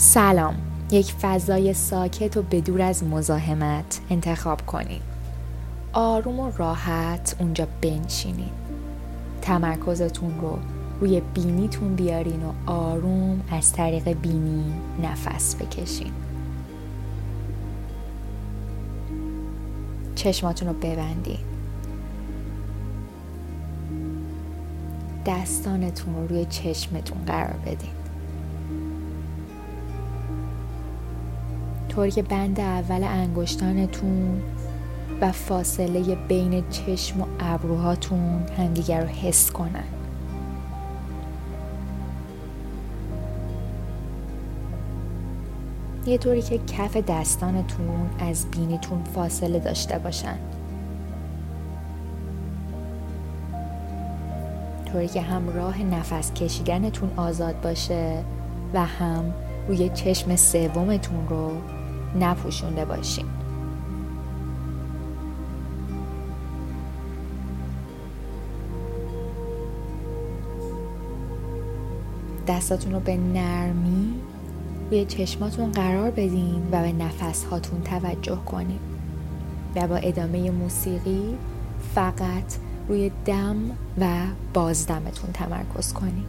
سلام. یک فضای ساکت و بدور از مزاحمت انتخاب کنید آروم و راحت اونجا بنشینید تمرکزتون رو روی بینیتون بیارین و آروم از طریق بینی نفس بکشین. چشماتون رو ببندین. دستانتون رو روی چشمتون قرار بدین. طوری که بند اول انگشتانتون و فاصله بین چشم و ابروهاتون همدیگر رو حس کنن. یه طوری که کف دستانتون از بینیتون فاصله داشته باشن. طوری که هم راه نفس کشیدنتون آزاد باشه و هم روی چشم سومتون رو نپوشونده باشین. دستاتون رو به نرمی روی چشماتون قرار بدین و به نفس هاتون توجه کنین. و با ادامه موسیقی فقط روی دم و بازدمتون تمرکز کنین.